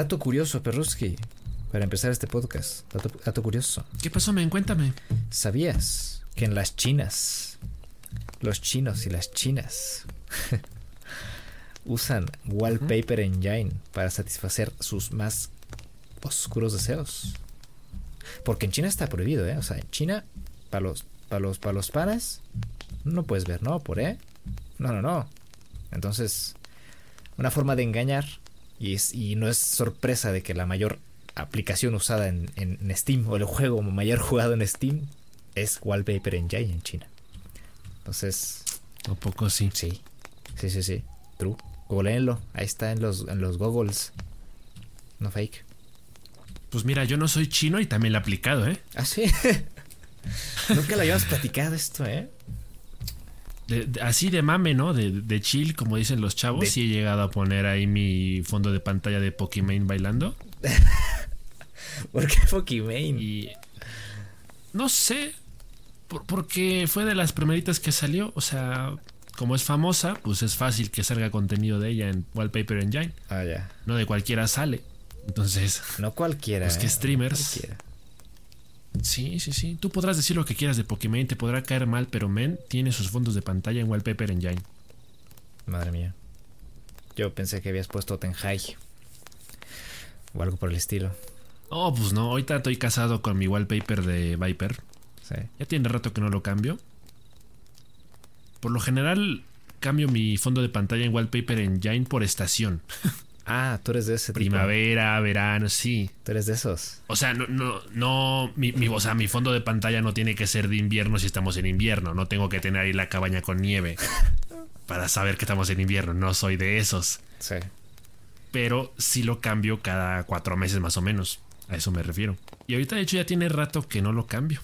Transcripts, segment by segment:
Dato curioso, Perruski. Para empezar este podcast. Dato, dato curioso. ¿Qué pasó, men? Cuéntame. ¿Sabías que en las chinas, los chinos y las chinas usan Wallpaper Engine para satisfacer sus más oscuros deseos? Porque en China está prohibido, ¿eh? O sea, en China, para los, para los, para los panas, no puedes ver, ¿no? Por, ¿eh? No, no, no. Entonces, una forma de engañar, y, es, y no es sorpresa de que la mayor aplicación usada en, en Steam, o el juego mayor jugado en Steam, es Wallpaper Engine en China. Entonces, Un poco sí. sí, sí, sí, sí, true. Googleenlo, ahí está en los, en los goggles. No fake. Pues mira, yo no soy chino y también lo he aplicado, ¿eh? Ah, sí. Nunca lo habíamos platicado esto, ¿eh? De- de- así de mame, ¿no? De, de chill, como dicen los chavos. Sí he llegado a poner ahí mi fondo de pantalla de Pokémon bailando. ¿Por qué Pokimane? Y no sé, por- porque fue de las primeritas que salió. O sea, como es famosa, pues es fácil que salga contenido de ella en Wallpaper Engine. Ah, ya. No de cualquiera sale. Entonces, No cualquiera. Pues que ¿eh? streamers. No cualquiera. Sí, sí, sí. Tú podrás decir lo que quieras de Pokémon, te podrá caer mal, pero Men tiene sus fondos de pantalla en Wallpaper Engine. Madre mía. Yo pensé que habías puesto Tenhai. O algo por el estilo. Oh, pues no, ahorita estoy casado con mi wallpaper de Viper. Sí. Ya tiene rato que no lo cambio. Por lo general, cambio mi fondo de pantalla en Wallpaper Engine por estación. Ah, tú eres de ese tipo. Primavera, verano, sí. Tú eres de esos. O sea, no, no, no, mi, mi- o sea, mi fondo de pantalla no tiene que ser de invierno si estamos en invierno. No tengo que tener ahí la cabaña con nieve para saber que estamos en invierno. No soy de esos. Sí. Pero sí lo cambio cada cuatro meses más o menos. A eso me refiero. Y ahorita de hecho ya tiene rato que no lo cambio.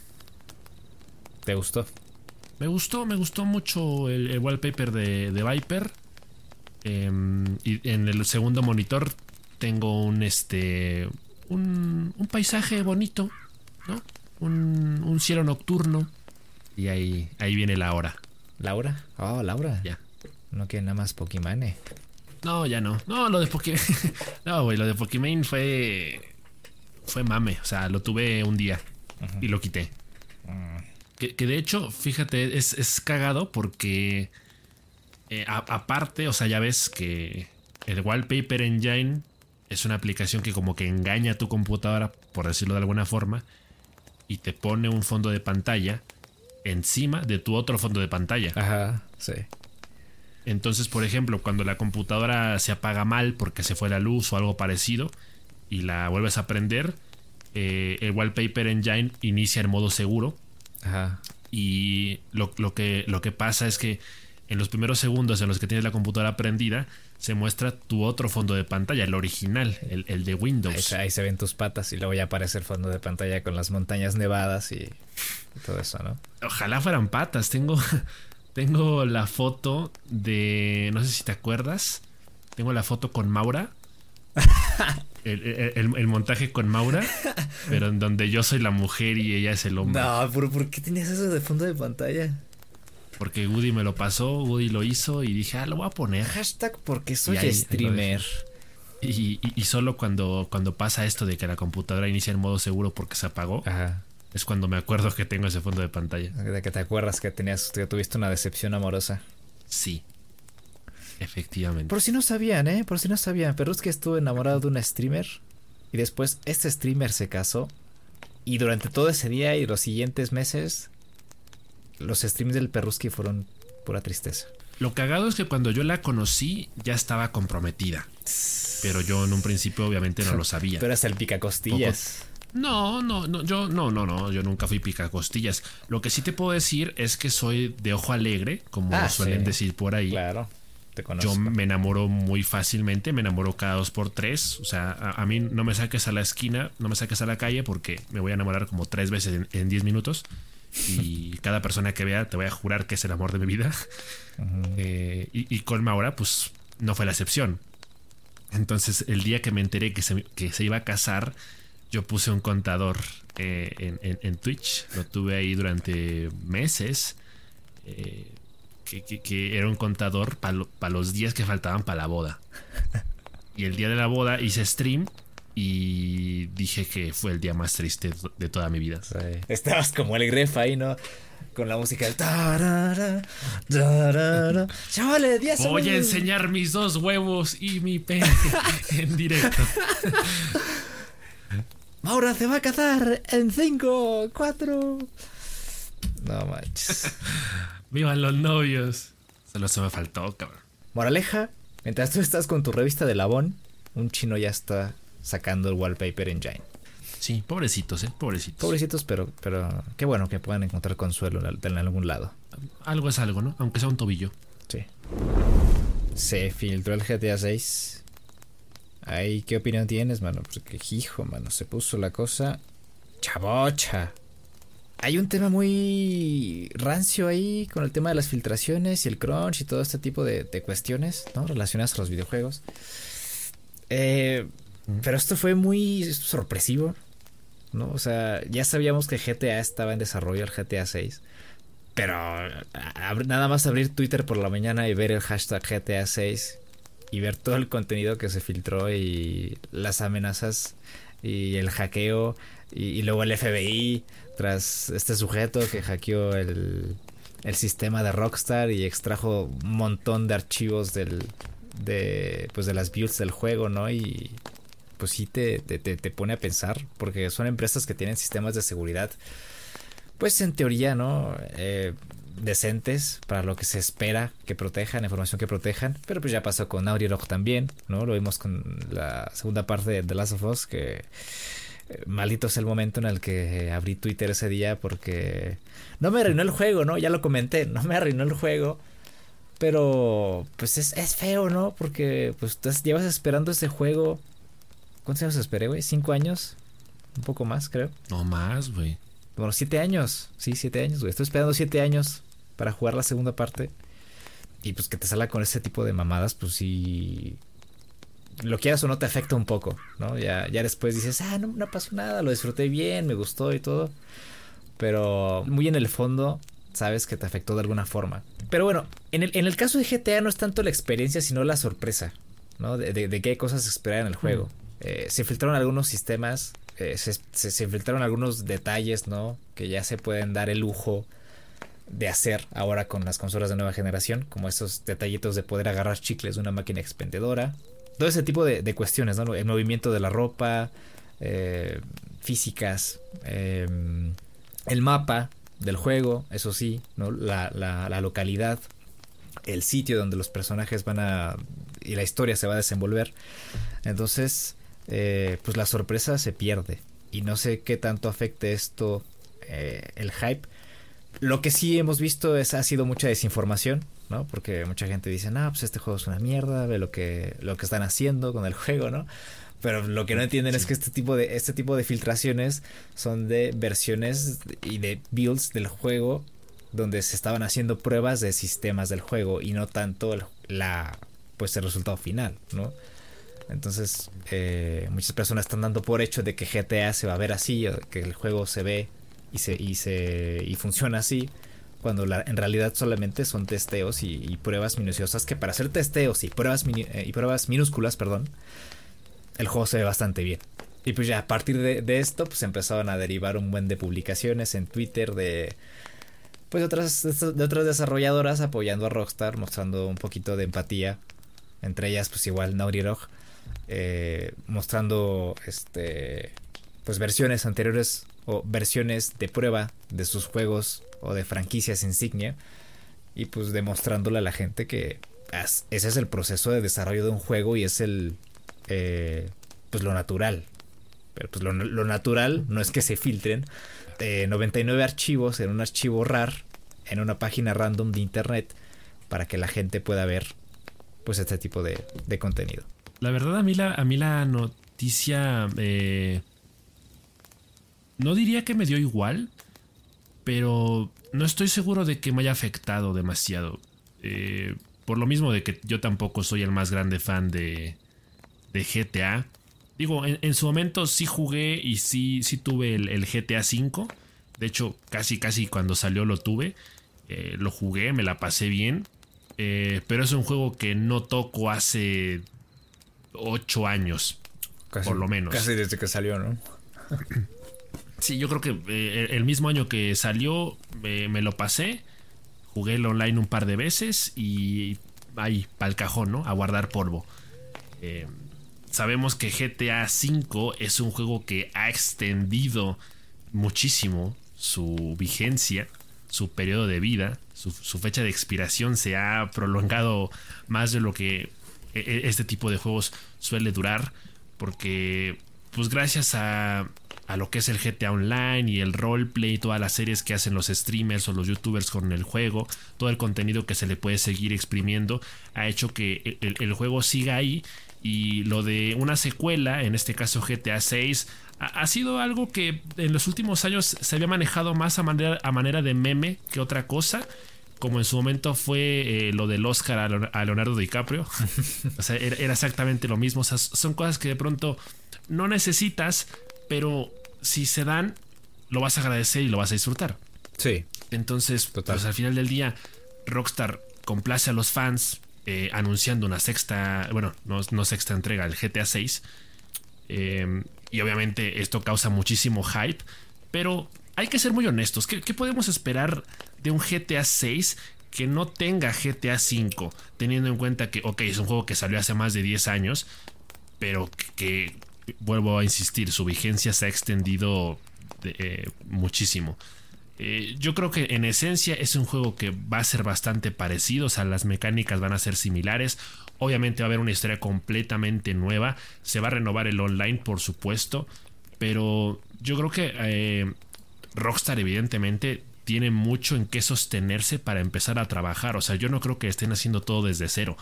¿Te gustó? Me gustó, me gustó mucho el, el wallpaper de, de Viper. Em, y en el segundo monitor tengo un este. un, un paisaje bonito, ¿no? Un, un cielo nocturno. Y ahí, ahí viene la hora. ¿Laura? Oh, Laura. Ya. No quiere nada más Pokimane. No, ya no. No, lo de Pokémon. no, güey, lo de Pokémon fue. Fue mame. O sea, lo tuve un día y lo quité. Que, que de hecho, fíjate, es, es cagado porque. Eh, a- aparte, o sea, ya ves que el Wallpaper Engine es una aplicación que como que engaña a tu computadora, por decirlo de alguna forma, y te pone un fondo de pantalla encima de tu otro fondo de pantalla. Ajá, sí. Entonces, por ejemplo, cuando la computadora se apaga mal porque se fue la luz o algo parecido y la vuelves a prender, eh, el Wallpaper Engine inicia en modo seguro Ajá. y lo, lo que, lo que pasa es que en los primeros segundos en los que tienes la computadora prendida, se muestra tu otro fondo de pantalla, el original, el, el de Windows. ahí se ven tus patas y luego ya aparece el fondo de pantalla con las montañas nevadas y, y todo eso, ¿no? Ojalá fueran patas. Tengo, tengo la foto de. No sé si te acuerdas. Tengo la foto con Maura. El- el montaje con Maura. Pero en donde yo soy la mujer y ella es el hombre. No, pero ¿por qué tenías eso de fondo de pantalla? Porque Woody me lo pasó, Woody lo hizo y dije, ah, lo voy a poner. Hashtag porque soy Y ahí- ahí lo streamer. Y, y- y solo cuando, cuando pasa esto de que la computadora inicia en modo seguro porque se apagó, Ajá. es cuando me acuerdo que tengo ese fondo de pantalla. De que te acuerdas que tenías, que tuviste una decepción amorosa. Sí. Efectivamente. Por si no sabían, ¿eh? Por si no sabían, pero es que estuvo enamorado de una streamer y después este streamer se casó y durante todo ese día y los siguientes meses los streams del Perruski fueron pura tristeza. Lo cagado es que cuando yo la conocí ya estaba comprometida. Pero yo en un principio obviamente no lo sabía. Pero hasta el picacostillas. No, no, no, yo no, no, no, yo nunca fui picacostillas. Lo que sí te puedo decir es que soy de ojo alegre, como Ah, suelen sí. decir por ahí. Claro, te conozco. Yo me enamoro muy fácilmente, me enamoro cada dos por tres. O sea, a, a mí no me saques a la esquina, no me saques a la calle porque me voy a enamorar como tres veces en, en diez minutos. Y cada persona que vea te voy a jurar que es el amor de mi vida. Eh, y, y con Maura, pues no fue la excepción. Entonces, el día que me enteré que se, que se iba a casar, yo puse un contador eh, en, en- en Twitch. Lo tuve ahí durante meses. eh, que, que- que era un contador para los días que faltaban para la boda. Y el día de la boda hice stream y dije que fue el día más triste de toda mi vida. Estabas como el gref ahí, ¿no? Con la música del... Chavales, Voy a enseñar mis dos huevos y mi pene en directo. Maura se va a casar en 5, 4. No manches. Vivan los novios. Solo se me faltó, cabrón. Moraleja, mientras tú estás con tu revista de Labón, un chino ya está sacando el wallpaper engine. Sí, pobrecitos, ¿eh? Pobrecitos. Pobrecitos, pero, pero qué bueno que puedan encontrar consuelo en algún lado. Algo es algo, ¿no? Aunque sea un tobillo. Sí. Se filtró el GTA 6. Ay, ¿qué opinión tienes, mano? Porque, hijo, mano, se puso la cosa chabocha. Hay un tema muy rancio ahí con el tema de las filtraciones y el crunch y todo este tipo de, de cuestiones, ¿no? Relacionadas a los videojuegos. Eh, pero esto fue muy sorpresivo, ¿no? O sea, ya sabíamos que GTA estaba en desarrollo, el GTA 6. Pero nada más abrir Twitter por la mañana y ver el hashtag GTA 6 y ver todo el contenido que se filtró y las amenazas y el hackeo y, luego el FBI tras este sujeto que hackeó el, el, sistema de Rockstar y extrajo un montón de archivos del, de, pues de las builds del juego, ¿no? Y pues sí te, te, pone a pensar, porque son empresas que tienen sistemas de seguridad, pues en teoría, ¿no? Eh, decentes para lo que se espera que protejan, información que protejan, pero pues ya pasó con Naughty Dog también, ¿no? Lo vimos con la segunda parte de The Last of Us, que eh, maldito es el momento en el que abrí Twitter ese día porque no me arruinó el juego, ¿no? Ya lo comenté, no me arruinó el juego. Pero pues es, es feo, ¿no? Porque pues llevas esperando ese juego ¿Cuántos años esperé, güey? ¿Cinco años? Un poco más, creo. No más, güey. Bueno, siete años. Sí, siete años, güey. Estoy esperando siete años para jugar la segunda parte. Y pues que te salga con ese tipo de mamadas, pues sí. Lo quieras o no te afecta un poco, ¿no? Ya, ya después dices, ah, no, no pasó nada, lo disfruté bien, me gustó y todo. Pero muy en el fondo, sabes que te afectó de alguna forma. Pero bueno, en el, en el caso de GTA no es tanto la experiencia, sino la sorpresa, ¿no? De, de, qué cosas esperar en el juego. Eh, se filtraron algunos sistemas, eh, se, se, filtraron algunos detalles, ¿no? Que ya se pueden dar el lujo de hacer ahora con las consolas de nueva generación, como esos detallitos de poder agarrar chicles de una máquina expendedora. Todo ese tipo de, cuestiones, ¿no? El movimiento de la ropa, eh, físicas, em, el mapa del juego, eso sí, ¿no? La, la, la, localidad, el sitio donde los personajes van a... y la historia se va a desenvolver. Entonces, eh, pues la sorpresa se pierde. Y no sé qué tanto afecte esto eh, el hype. Lo que sí hemos visto es ha sido mucha desinformación, ¿no? Porque mucha gente dice, no, pues este juego es una mierda, ve lo que, lo que están haciendo con el juego, ¿no? Pero lo que no entienden es que este tipo de, este tipo de filtraciones son de versiones y de builds del juego donde se estaban haciendo pruebas de sistemas del juego y no tanto la pues el resultado final, ¿no? Entonces, eh, muchas personas están dando por hecho de que GTA se va a ver así, que el juego se ve y se, y se y funciona así, cuando en realidad solamente son testeos y, pruebas minuciosas que para hacer testeos y pruebas eh, y pruebas minúsculas, perdón, el juego se ve bastante bien. Y pues ya a partir de, esto, pues empezaron a derivar un buen de publicaciones en Twitter de pues otras de otras desarrolladoras apoyando a Rockstar, mostrando un poquito de empatía. Entre ellas, pues igual Naughty Dog eh, mostrando este pues versiones anteriores o versiones de prueba de sus juegos o de franquicias insignia y pues demostrándole a la gente que ese es el proceso de desarrollo de un juego y es el eh, pues lo natural. Pero pues lo, natural no es que se filtren 99 archivos en un archivo RAR en una página random de internet para que la gente pueda ver pues este tipo de contenido la verdad, a mí la, a mí la noticia. Eh, no diría que me dio igual, pero no estoy seguro de que me haya afectado demasiado. Eh, por lo mismo de que yo tampoco soy el más grande fan de, de GTA. Digo, en, su momento sí jugué y sí, sí tuve el, GTA V. De hecho, casi, casi cuando salió lo tuve. Eh, lo jugué, me la pasé bien. Pero es un juego que no toco hace ocho años. por lo menos. Casi desde que salió, ¿no? sí, yo creo que eh, el mismo año que salió me lo pasé, jugué el online un par de veces y ahí, para el cajón, ¿no? A guardar polvo. Eh, sabemos que GTA V es un juego que ha extendido muchísimo su vigencia, su periodo de vida, su, fecha de expiración se ha prolongado más de lo que e, e, este tipo de juegos suele durar, porque pues gracias a, a lo que es el GTA Online y el roleplay, todas las series que hacen los streamers o los youtubers con el juego, todo el contenido que se le puede seguir exprimiendo, ha hecho que el, juego siga ahí. Y lo de una secuela, en este caso GTA 6, ha, sido algo que en los últimos años se había manejado más a manera, a manera de meme que otra cosa como en su momento fue eh, lo del Oscar a Leonardo DiCaprio. o sea, era, era, exactamente lo mismo. O sea, son cosas que de pronto no necesitas, pero si se dan, lo vas a agradecer y lo vas a disfrutar. Sí. Entonces, pues al final del día, Rockstar complace a los fans eh, anunciando una sexta, bueno, no, sexta entrega, el GTA 6. Em, y obviamente esto causa muchísimo hype, pero hay que ser muy honestos. ¿Qué, podemos esperar de un GTA 6 que no tenga GTA 5? Teniendo en cuenta que, ok, es un juego que salió hace más de 10 años, pero que vuelvo a insistir, su vigencia se ha extendido eh, muchísimo. Eh, yo creo que en esencia es un juego que va a ser bastante parecido, o sea, las mecánicas van a ser similares. Obviamente va a haber una historia completamente nueva. Se va a renovar el online, por supuesto. Pero yo creo que eh, Rockstar, evidentemente, tiene mucho en qué sostenerse para empezar a trabajar. O sea, yo no creo que estén haciendo todo desde cero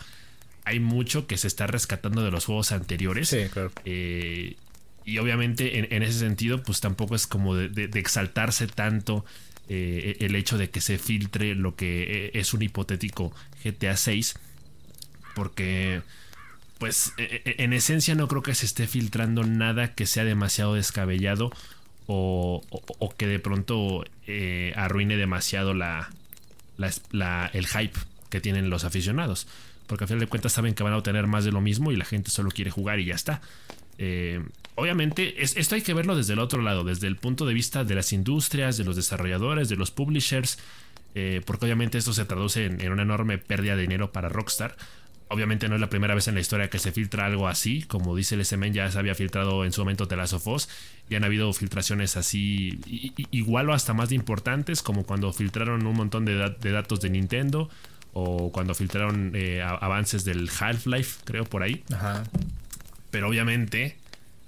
hay mucho que se está rescatando de los juegos anteriores. Sí, claro. Eh, y obviamente en, ese sentido, pues tampoco es como de, exaltarse tanto eh, el hecho de que se filtre lo que es un hipotético GTA 6. Porque, pues, en esencia no creo que se esté filtrando nada que sea demasiado descabellado o, que de pronto arruine demasiado la, el hype que tienen los aficionados porque al final de cuentas saben que van a obtener más de lo mismo y la gente solo quiere jugar y ya está. Eh, obviamente, esto hay que verlo desde el otro lado, desde el punto de vista de las industrias, de los desarrolladores, de los publishers, eh, porque obviamente esto se traduce en, una enorme pérdida de dinero para Rockstar. Obviamente no es la primera vez en la historia que se filtra algo así, como dice el SMN ya se había filtrado en su momento The Last of Us, y han habido filtraciones así igual o hasta más importantes, como cuando filtraron un montón de datos de Nintendo, o cuando filtraron eh, avances del Half-Life, creo por ahí. Ajá. Pero obviamente,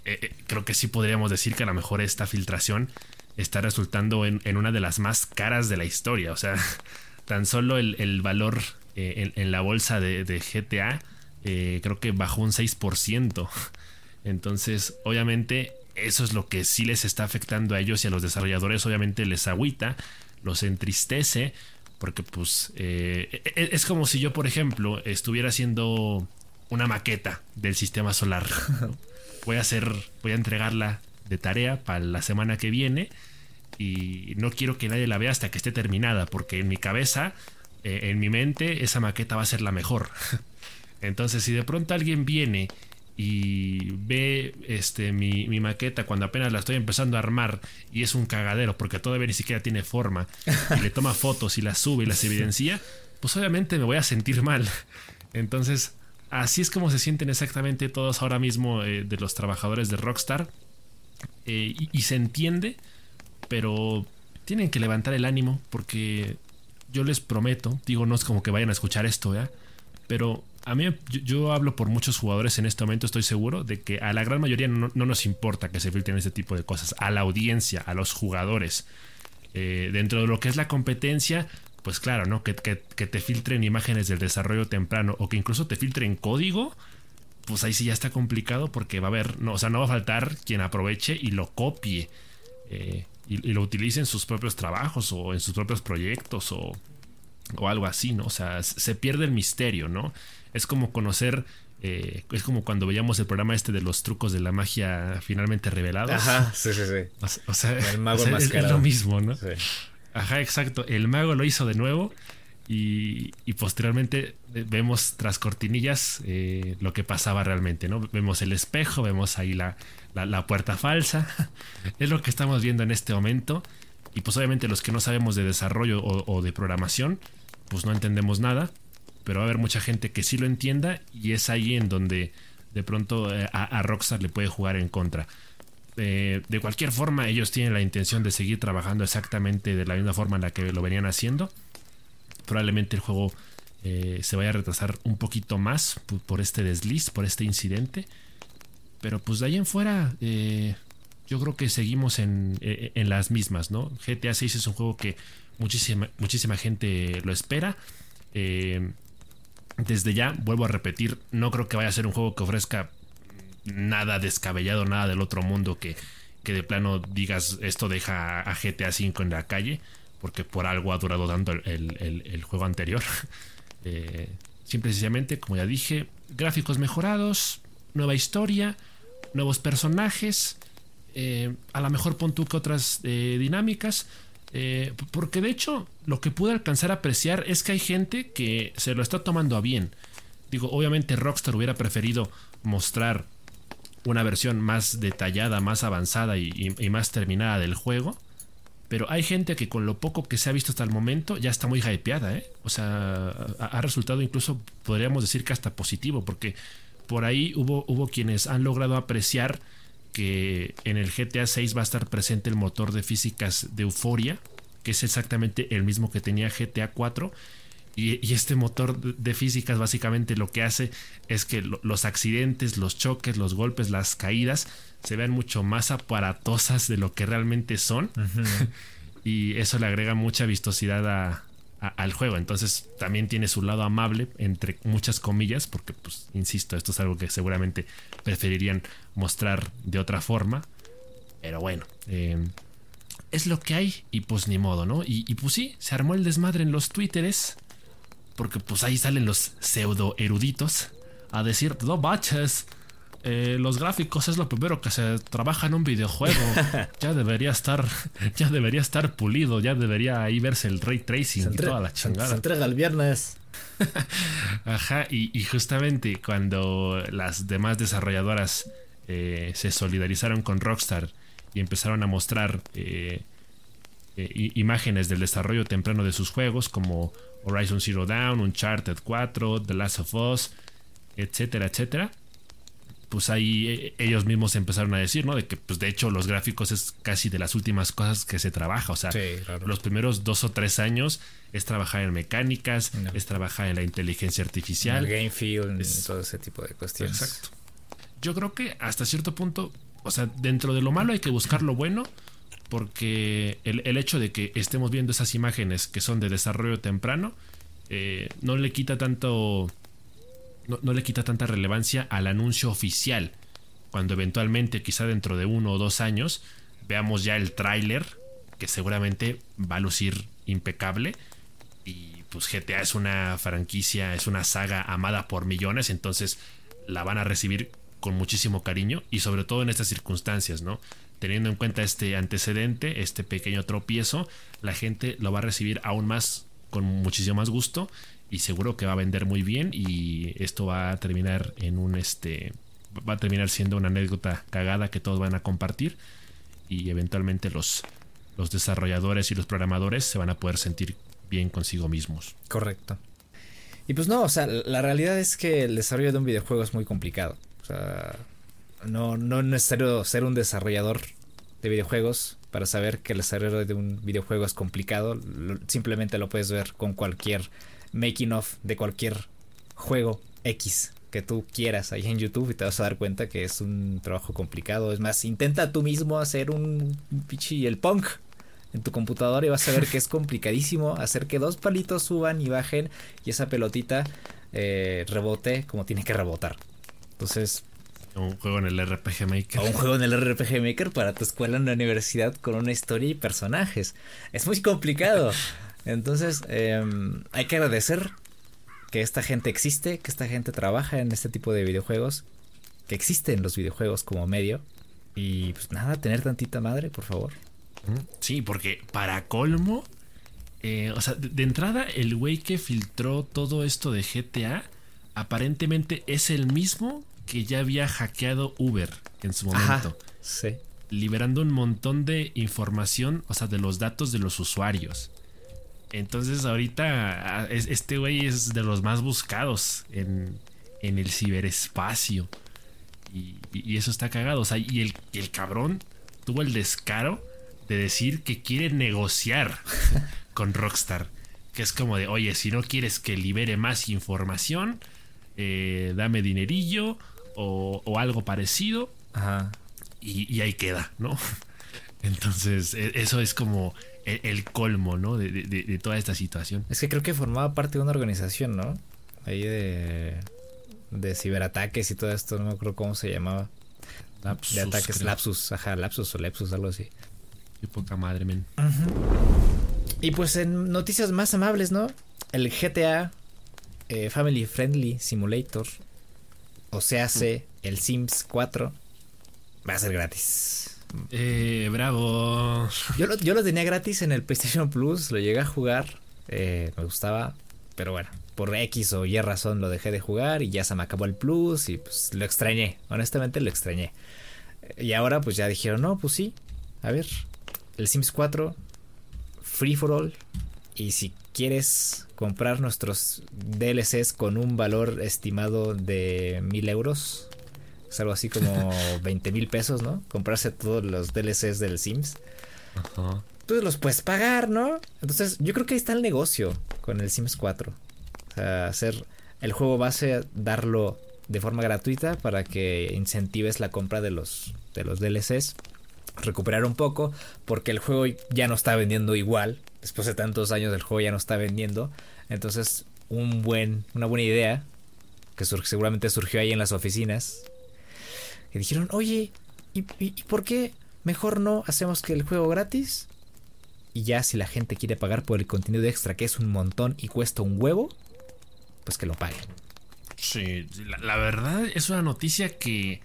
eh, eh, creo que sí podríamos decir que a lo mejor esta filtración está resultando en, una de las más caras de la historia. O sea, tan solo el, valor en, la bolsa de, de GTA creo que bajó un 6%. Entonces, obviamente, eso es lo que sí les está afectando a ellos y a los desarrolladores. Obviamente les agüita, los entristece porque pues eh, e, e, es como si yo, por ejemplo, estuviera haciendo una maqueta del sistema solar. Voy a hacer, voy a entregarla de tarea para la semana que viene y no quiero que nadie la vea hasta que esté terminada, porque en mi cabeza, eh, en mi mente, esa maqueta va a ser la mejor. Entonces, si de pronto alguien viene y ve este, mi, maqueta cuando apenas la estoy empezando a armar y es un cagadero porque todavía ni siquiera tiene forma y le toma fotos y las sube y las evidencia, pues obviamente me voy a sentir mal. Entonces, así es como se sienten exactamente todos ahora mismo eh, de los trabajadores de Rockstar. Eh, y, se entiende, pero tienen que levantar el ánimo porque yo les prometo, digo, no es como que vayan a escuchar esto, ¿ya? Pero a mí, yo, hablo por muchos jugadores en este momento, estoy seguro de que a la gran mayoría no, nos importa que se filtren este tipo de cosas. A la audiencia, a los jugadores. Eh, dentro de lo que es la competencia, pues claro, ¿no? Que, te filtren imágenes del desarrollo temprano o que incluso te filtren código, pues ahí sí ya está complicado porque va a haber, o sea, no va a faltar quien aproveche y lo copie eh, y, lo utilice en sus propios trabajos o en sus propios proyectos o, o algo así, ¿no? O sea, se pierde el misterio, ¿no? Es como conocer eh, es como cuando veíamos el programa este de los trucos de la magia finalmente revelados. Ajá, sí, sí, sí. O, sea, el mago es, lo mismo, ¿no? Sí. Ajá, exacto. El mago lo hizo de nuevo Y, posteriormente eh, vemos tras cortinillas eh, lo que pasaba realmente, ¿no? Vemos el espejo, vemos ahí la, la, puerta falsa. es lo que estamos viendo en este momento. Y pues obviamente los que no sabemos de desarrollo o, de programación, pues no entendemos nada. Pero va a haber mucha gente que sí lo entienda y es ahí en donde de pronto eh, a, Rockstar le puede jugar en contra. de cualquier forma, ellos tienen la intención de seguir trabajando exactamente de la misma forma en la que lo venían haciendo probablemente el juego eh, se vaya a retrasar un poquito más por, este desliz, por este incidente. Pero pues de ahí en fuera, eh, yo creo que seguimos en, eh, en, las mismas, ¿no? GTA 6 es un juego que muchísima, muchísima gente lo espera. desde ya, vuelvo a repetir, no creo que vaya a ser un juego que ofrezca nada descabellado, nada del otro mundo que, que de plano digas esto deja a GTA 5 en la calle porque por algo ha durado tanto el, juego anterior. eh, simple y sencillamente, como ya dije, gráficos mejorados, nueva historia, nuevos personajes, eh, a lo mejor pon tú que otras eh, dinámicas. Porque de hecho, lo que pude alcanzar a apreciar es que hay gente que se lo está tomando a bien. Digo, obviamente Rockstar hubiera preferido mostrar una versión más detallada, más avanzada y más terminada del juego. Pero hay gente que con lo poco que se ha visto hasta el momento ya está muy hypeada, ¿eh? O sea, ha, resultado incluso, podríamos decir que hasta positivo, porque por ahí hubo, hubo quienes han logrado apreciar que en el GTA 6 va a estar presente el motor de físicas de Euforia, que es exactamente el mismo que tenía GTA 4. Y, este motor de físicas básicamente lo que hace es que los accidentes, los choques, los golpes, las caídas se vean mucho más aparatosas de lo que realmente son. y eso le agrega mucha vistosidad al juego. Entonces también tiene su lado amable, entre muchas comillas, porque, pues, insisto, esto es algo que seguramente preferirían mostrar de otra forma. Pero bueno, em, es lo que hay y pues ni modo, ¿no? Y, y, pues sí, se armó el desmadre en los twitteres, porque pues ahí salen los pseudo eruditos a decir, no baches, eh, los gráficos es lo primero que se trabaja en un videojuego. ya debería estar, ya debería estar pulido, ya debería ahí verse el ray tracing y toda la chingada. Se entrega el viernes. Ajá, y, justamente cuando las demás desarrolladoras eh, se solidarizaron con Rockstar y empezaron a mostrar eh, imágenes del desarrollo temprano de sus juegos como Horizon Zero Dawn, Uncharted 4, The Last of Us, etcétera, etcétera pues ahí eh, ellos mismos empezaron a decir, ¿no? De que, pues de hecho, los gráficos es casi de las últimas cosas que se trabaja. O sea, los primeros dos o tres años es trabajar en mecánicas, es trabajar en la inteligencia artificial. En el game field, todo ese tipo de cuestiones. Exacto. Yo creo que hasta cierto punto, o sea, dentro de lo malo hay que buscar lo bueno, porque el, hecho de que estemos viendo esas imágenes que son de desarrollo temprano, eh, no le quita tanto no, le quita tanta relevancia al anuncio oficial. Cuando eventualmente, quizá dentro de uno o dos años, veamos ya el tráiler, que seguramente va a lucir impecable. Y pues GTA es una franquicia, es una saga amada por millones, entonces la van a recibir con muchísimo cariño y sobre todo en estas circunstancias, ¿no? Teniendo en cuenta este antecedente, este pequeño tropiezo, la gente lo va a recibir aún más con muchísimo más gusto y seguro que va a vender muy bien y esto va a terminar en un este va a terminar siendo una anécdota cagada que todos van a compartir y eventualmente los los desarrolladores y los programadores se van a poder sentir bien consigo mismos. Correcto. Y pues no, o sea, la realidad es que el desarrollo de un videojuego es muy complicado. O sea, no, no es necesario ser un desarrollador de videojuegos para saber que el desarrollo de un videojuego es complicado. simplemente lo puedes ver con cualquier making of de cualquier juego X que tú quieras ahí en YouTube y te vas a dar cuenta que es un trabajo complicado. Es más, intenta tú mismo hacer un pichi el punk en tu computadora y vas a ver que es complicadísimo hacer que dos palitos suban y bajen y esa pelotita eh, rebote como tiene que rebotar. Entonces, un juego en el RPG Maker. O un juego en el RPG Maker para tu escuela en la universidad con una historia y personajes. Es muy complicado. Entonces, em, hay que agradecer que esta gente existe, que esta gente trabaja en este tipo de videojuegos, que existen los videojuegos como medio. Y pues nada, tener tantita madre, por favor. Sí, porque para colmo, eh, o sea, de entrada, el güey que filtró todo esto de GTA aparentemente es el mismo que ya había hackeado Uber en su Ajá, momento, sí. liberando un montón de información, o sea, de los datos de los usuarios. Entonces ahorita ah, es- este güey es de los más buscados en, en el ciberespacio. Y, eso está cagado. O sea, y el, el cabrón tuvo el descaro de decir que quiere negociar con Rockstar. Que es como de, oye, si no quieres que libere más información, eh, dame dinerillo o, o algo parecido. Ajá. Y, y ahí queda, ¿no? Entonces, e- eso es como el, el colmo, ¿no? De, de- de toda esta situación. Es que creo que formaba parte de una organización, ¿no? Ahí de, de ciberataques y todo esto, no me acuerdo cómo se llamaba. Lapsus, de ataques, creo. lapsus, ajá, lapsus o lepsus, algo así. Qué poca madre, men. Y pues en noticias más amables, ¿no? El GTA eh, Family Friendly Simulator, o sea, hace el Sims 4, va a ser gratis. Eh, bravo. Yo lo, yo lo tenía gratis en el PlayStation Plus, lo llegué a jugar, eh, me gustaba, pero bueno, por X o Y razón lo dejé de jugar y ya se me acabó el Plus y pues lo extrañé, honestamente lo extrañé. Y ahora pues ya dijeron, no, pues sí, a ver, el Sims 4, Free for All, y si quieres comprar nuestros DLCs con un valor estimado de mil euros, es algo así como 20 mil pesos, ¿no? Comprarse todos los DLCs del Sims Ajá. pues los puedes pagar, ¿no? Entonces, yo creo que ahí está el negocio con el Sims 4. O sea, hacer el juego base, darlo de forma gratuita para que incentives la compra de los, de los DLCs. Recuperar un poco, porque el juego ya no está vendiendo igual. Después de tantos años, el juego ya no está vendiendo. Entonces, un buen, una buena idea, que seguramente surgió ahí en las oficinas, que dijeron, oye, ¿y, por qué mejor no hacemos que el juego gratis? Y ya si la gente quiere pagar por el contenido extra, que es un montón y cuesta un huevo, pues que lo paguen. Sí, la, la verdad es una noticia que,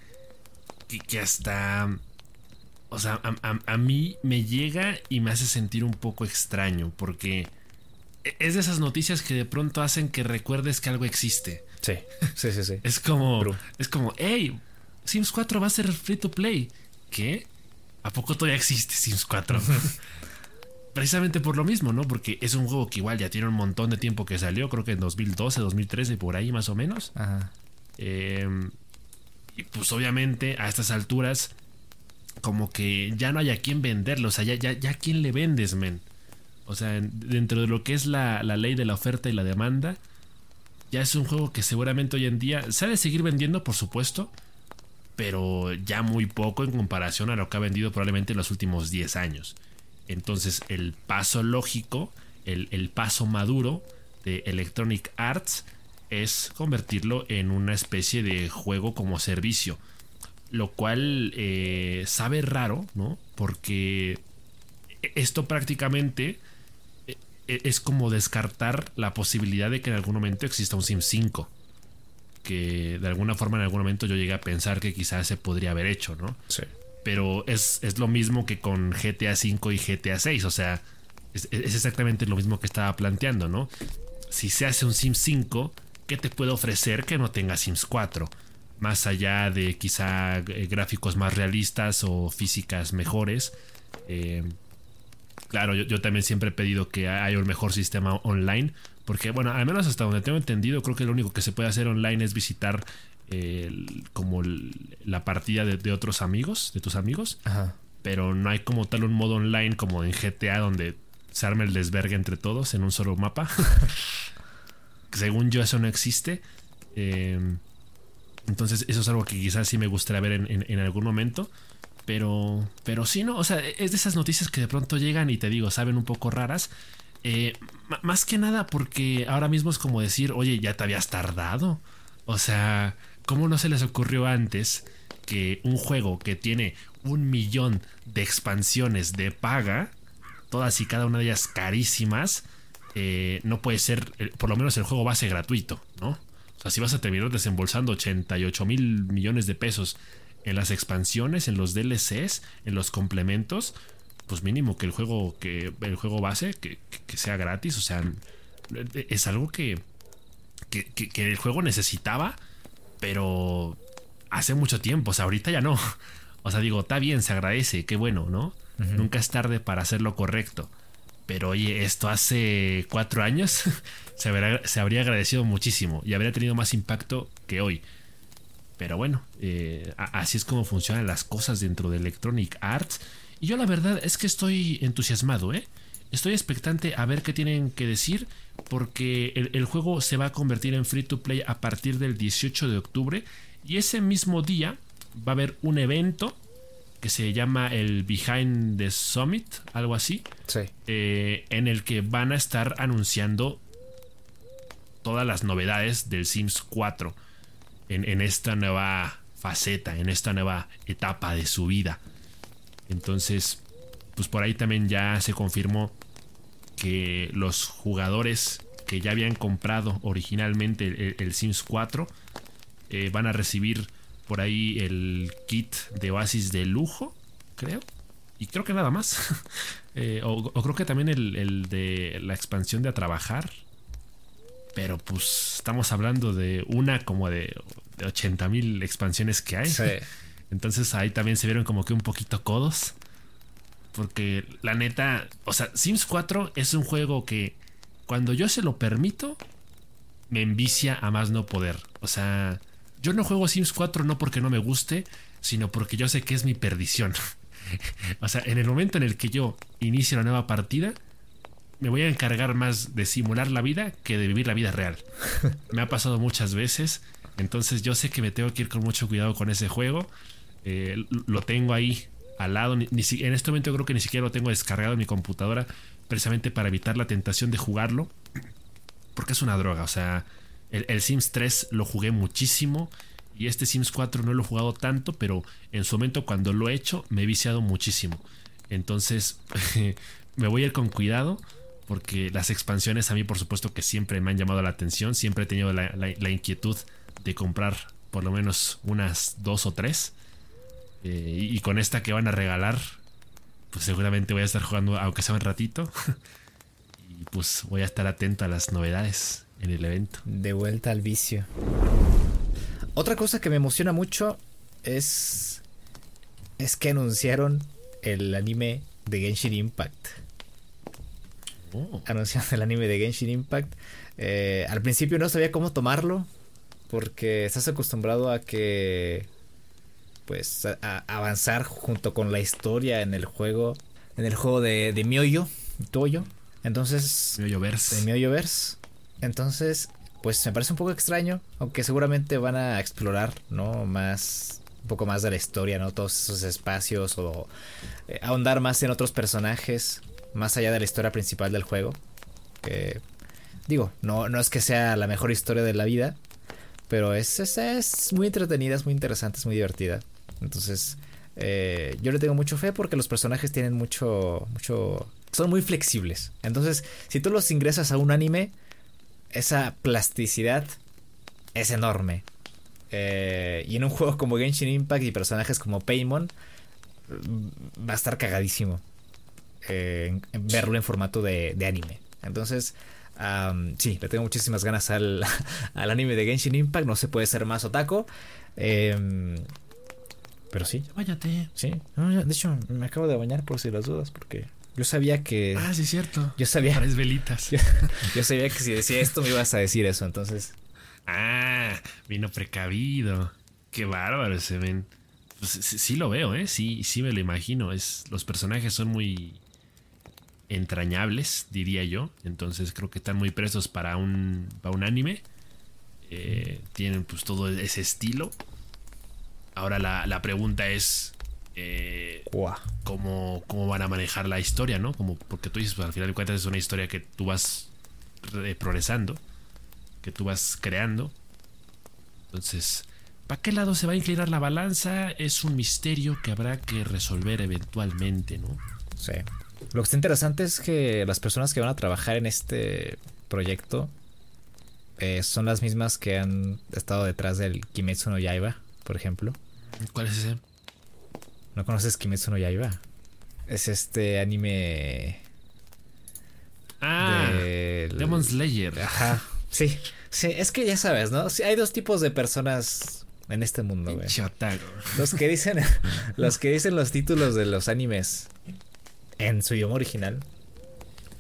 que, que hasta... O sea, a, a- a mí me llega y me hace sentir un poco extraño, porque e- es de esas noticias que de pronto hacen que recuerdes que algo existe. Sí, sí, sí, sí. Es como, es como, hey, Sims 4 va a ser free to play. ¿Qué? ¿A poco todavía existe Sims 4? Precisamente por lo mismo, ¿no? Porque es un juego que igual ya tiene un montón de tiempo que salió, creo que en 2012, 2013, por ahí más o menos. Ajá. Eh, y pues obviamente a estas alturas, como que ya no hay a quién venderlo, o sea, ya, ya, ya a quién le vendes, men. O sea, en- dentro de lo que es la, la ley de la oferta y la demanda, ya es un juego que seguramente hoy en día se ha de seguir vendiendo, por supuesto, pero ya muy poco en comparación a lo que ha vendido probablemente en los últimos 10 años. Entonces, el paso lógico, el, el paso maduro de Electronic Arts es convertirlo en una especie de juego como servicio. Lo cual eh, sabe raro, ¿no? Porque esto prácticamente eh, es como descartar la posibilidad de que en algún momento exista un Sim 5. Que de alguna forma en algún momento yo llegué a pensar que quizás se podría haber hecho, ¿no? Sí. Pero es, es lo mismo que con GTA V y GTA VI. O sea, es, es exactamente lo mismo que estaba planteando, ¿no? Si se hace un Sims 5, ¿qué te puede ofrecer que no tenga Sims 4? Más allá de quizá eh, gráficos más realistas o físicas mejores. Eh, claro, yo, yo también siempre he pedido que haya un mejor sistema online. Porque, bueno, al menos hasta donde tengo entendido, creo que lo único que se puede hacer online es visitar eh, como la partida de, de otros amigos, de tus amigos. Ajá. Pero no hay como tal un modo online como en GTA donde se arma el desvergue entre todos en un solo mapa. Según yo, eso no existe. Eh, entonces, eso es algo que quizás sí me gustaría ver en, algún momento. Pero, pero sí, ¿no? O sea, es de esas noticias que de pronto llegan y te digo, saben un poco raras. Eh, más que nada porque ahora mismo es como decir, oye, ya te habías tardado. O sea, ¿cómo no se les ocurrió antes que un juego que tiene un millón de expansiones de paga, todas y cada una de ellas carísimas, eh, no puede ser, eh, por lo menos el juego base gratuito, ¿no? O sea, si vas a terminar desembolsando 88 mil millones de pesos en las expansiones, en los DLCs, en los complementos, pues mínimo que el juego, que el juego base, que, que sea gratis. O sea, es algo que, que, que, el juego necesitaba, pero hace mucho tiempo. O sea, ahorita ya no. O sea, digo, está bien, se agradece, qué bueno, ¿no? Nunca es tarde para hacer lo correcto. Pero oye, esto hace cuatro años se, habría agradecido muchísimo y habría tenido más impacto que hoy. Pero bueno, eh, así es como funcionan las cosas dentro de Electronic Arts. Y yo la verdad es que estoy entusiasmado, ¿eh? Estoy expectante a ver qué tienen que decir porque el, juego se va a convertir en free to play a partir del 18 de octubre y ese mismo día va a haber un evento que se llama el Behind the Summit, algo así, sí. Eh, en el que van a estar anunciando todas las novedades del Sims 4 en, en esta nueva faceta, en esta nueva etapa de su vida. Entonces, pues por ahí también ya se confirmó que los jugadores que ya habían comprado originalmente el, Sims 4 eh, van a recibir por ahí el kit de Oasis de lujo, creo. Y creo que nada más. Eh, o, creo que también el, de la expansión de a trabajar. Pero pues estamos hablando de una como de, de 80 mil expansiones que hay. Entonces ahí también se vieron como que un poquito codos. Porque la neta, o sea, Sims 4 es un juego que cuando yo se lo permito, me envicia a más no poder. O sea, yo no juego Sims 4 no porque no me guste, sino porque yo sé que es mi perdición. o sea, en el momento en el que yo inicie la nueva partida, me voy a encargar más de simular la vida que de vivir la vida real. me ha pasado muchas veces, entonces yo sé que me tengo que ir con mucho cuidado con ese juego. Eh, lo tengo ahí al lado. Ni, en este momento creo que ni siquiera lo tengo descargado en mi computadora, precisamente para evitar la tentación de jugarlo. Porque es una droga, o sea, el, Sims 3 lo jugué muchísimo y este Sims 4 no lo he jugado tanto, pero en su momento cuando lo he hecho me he viciado muchísimo. Entonces me voy a ir con cuidado porque las expansiones a mí por supuesto que siempre me han llamado la atención, siempre he tenido la, inquietud de comprar por lo menos unas dos o tres. Eh, y, con esta que van a regalar, pues seguramente voy a estar jugando aunque sea un ratito. y pues voy a estar atento a las novedades en el evento. De vuelta al vicio. Otra cosa que me emociona mucho es. Es que anunciaron el anime de Genshin Impact. Oh. Anunciaron el anime de Genshin Impact. Eh, al principio no sabía cómo tomarlo. Porque estás acostumbrado a que. Pues a, avanzar junto con la historia en el juego. En el juego de, de Mioyo. Toyo. Entonces. Mioyoverse. De Mioyoverse. Entonces, pues me parece un poco extraño, aunque seguramente van a explorar, ¿no? Más, un poco más de la historia, ¿no? Todos esos espacios o eh, ahondar más en otros personajes, más allá de la historia principal del juego. digo, no, no es que sea la mejor historia de la vida, pero es, es, muy entretenida, es muy interesante, es muy divertida. Entonces, eh, yo le tengo mucho fe porque los personajes tienen mucho, mucho, son muy flexibles. Entonces, si tú los ingresas a un anime, esa plasticidad es enorme. Eh, y en un juego como Genshin Impact y personajes como Paymon, mm, va a estar cagadísimo eh, verlo en formato de, anime. Entonces, sí, le tengo muchísimas ganas al, anime de Genshin Impact. No se puede ser más otaco. Em, pero sí. Váyate. Sí. de hecho, me acabo de bañar por si las dudas, porque yo sabía que. Ah, sí, cierto. Yo sabía. Pares velitas. Yo, sabía que si decía esto me ibas a decir eso, entonces. Ah, vino precavido. Qué bárbaro se ven. Pues sí, lo veo, ¿eh? Sí, sí me lo imagino. Es, los personajes son muy entrañables, diría yo. Entonces creo que están muy presos para un, para un anime. Eh, tienen pues todo ese estilo. Ahora la, la pregunta es eh, cómo, van a manejar la historia, ¿no? Como, porque tú dices, pues, al final de cuentas es una historia que tú vas progresando, que tú vas creando. Entonces, ¿para qué lado se va a inclinar la balanza? Es un misterio que habrá que resolver eventualmente, ¿no? Sí. Lo que está interesante es que las personas que van a trabajar en este proyecto eh, son las mismas que han estado detrás del Kimetsu no Yaiba, por ejemplo. ¿Cuál es ese? ¿No conoces Kimetsu no Yaiba? Es este anime. Ah, del- Demon Slayer. Ajá. Sí, sí, es que ya sabes, ¿no? Sí, hay dos tipos de personas en este mundo, güey. Los que dicen los que dicen los títulos de los animes en su idioma original,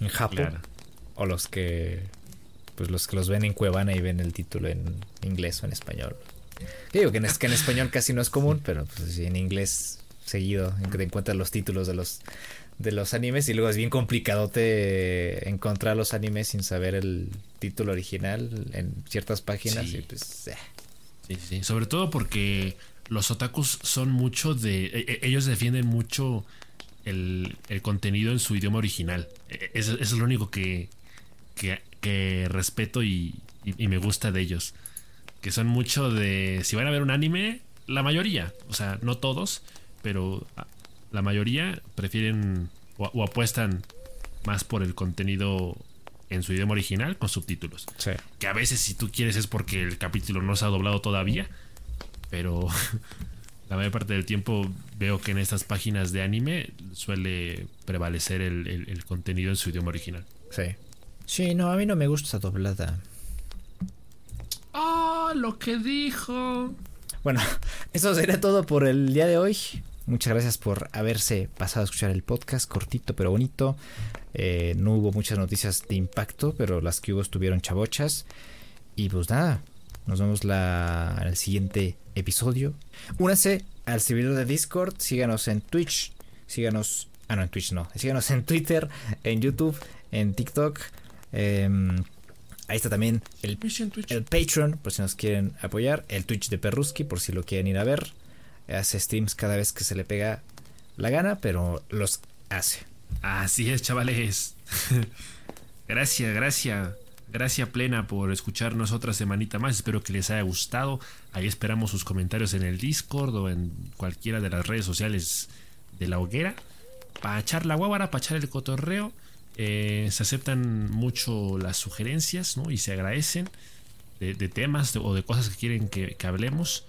en Japón, Claro. o los que pues los que los ven en Cuevana y ven el título en inglés o en español. Yo digo que en, que en español casi no es común, pero pues en inglés seguido en que te encuentras los títulos de los de los animes y luego es bien complicado te encontrar los animes sin saber el título original en ciertas páginas Sí. y pues eh, Sí. Sobre todo porque los otakus son mucho de. e- e- Ellos defienden mucho el, el contenido en su idioma original. E- Eso, eso es lo único que, que, que respeto y, y- y me gusta de ellos. Que son mucho de. Si van a ver un anime, la mayoría, o sea, no todos, pero ah, la mayoría prefieren o, o apuestan más por el contenido en su idioma original con subtítulos sí. que a veces si tú quieres es porque el capítulo no se ha doblado todavía, pero la mayor parte del tiempo veo que en estas páginas de anime suele prevalecer el, el- el contenido en su idioma original. Sí. Sí, no, a mí no me gusta esa doblada. ¡Oh, lo que dijo! Bueno, eso sería todo por el día de hoy. Muchas gracias por haberse pasado a escuchar el podcast, cortito pero bonito. Eh, no hubo muchas noticias de impacto, pero las que hubo estuvieron chabochas. Y pues nada, nos vemos la, en el siguiente episodio. Únanse al servidor de Discord, síganos en Twitch, síganos... Ah, no, en Twitch no. Síganos en Twitter, en YouTube, en TikTok. em, ahí está también el el Patreon, por si nos quieren apoyar. El Twitch de Perruski, por si lo quieren ir a ver. Hace streams cada vez que se le pega la gana, pero los hace. Así es, chavales. gracias, gracias. Gracias plena por escucharnos otra semanita más. Espero que les haya gustado. Ahí esperamos sus comentarios en el Discord o en cualquiera de las redes sociales de la hoguera. Para echar la guábara, para echar el cotorreo. Eh, se aceptan mucho las sugerencias ¿no? y se agradecen de, temas o de cosas que quieren que, que hablemos.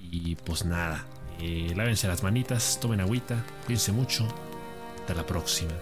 Y pues nada, eh, lávense las manitas, tomen agüita, cuídense mucho. Hasta la próxima.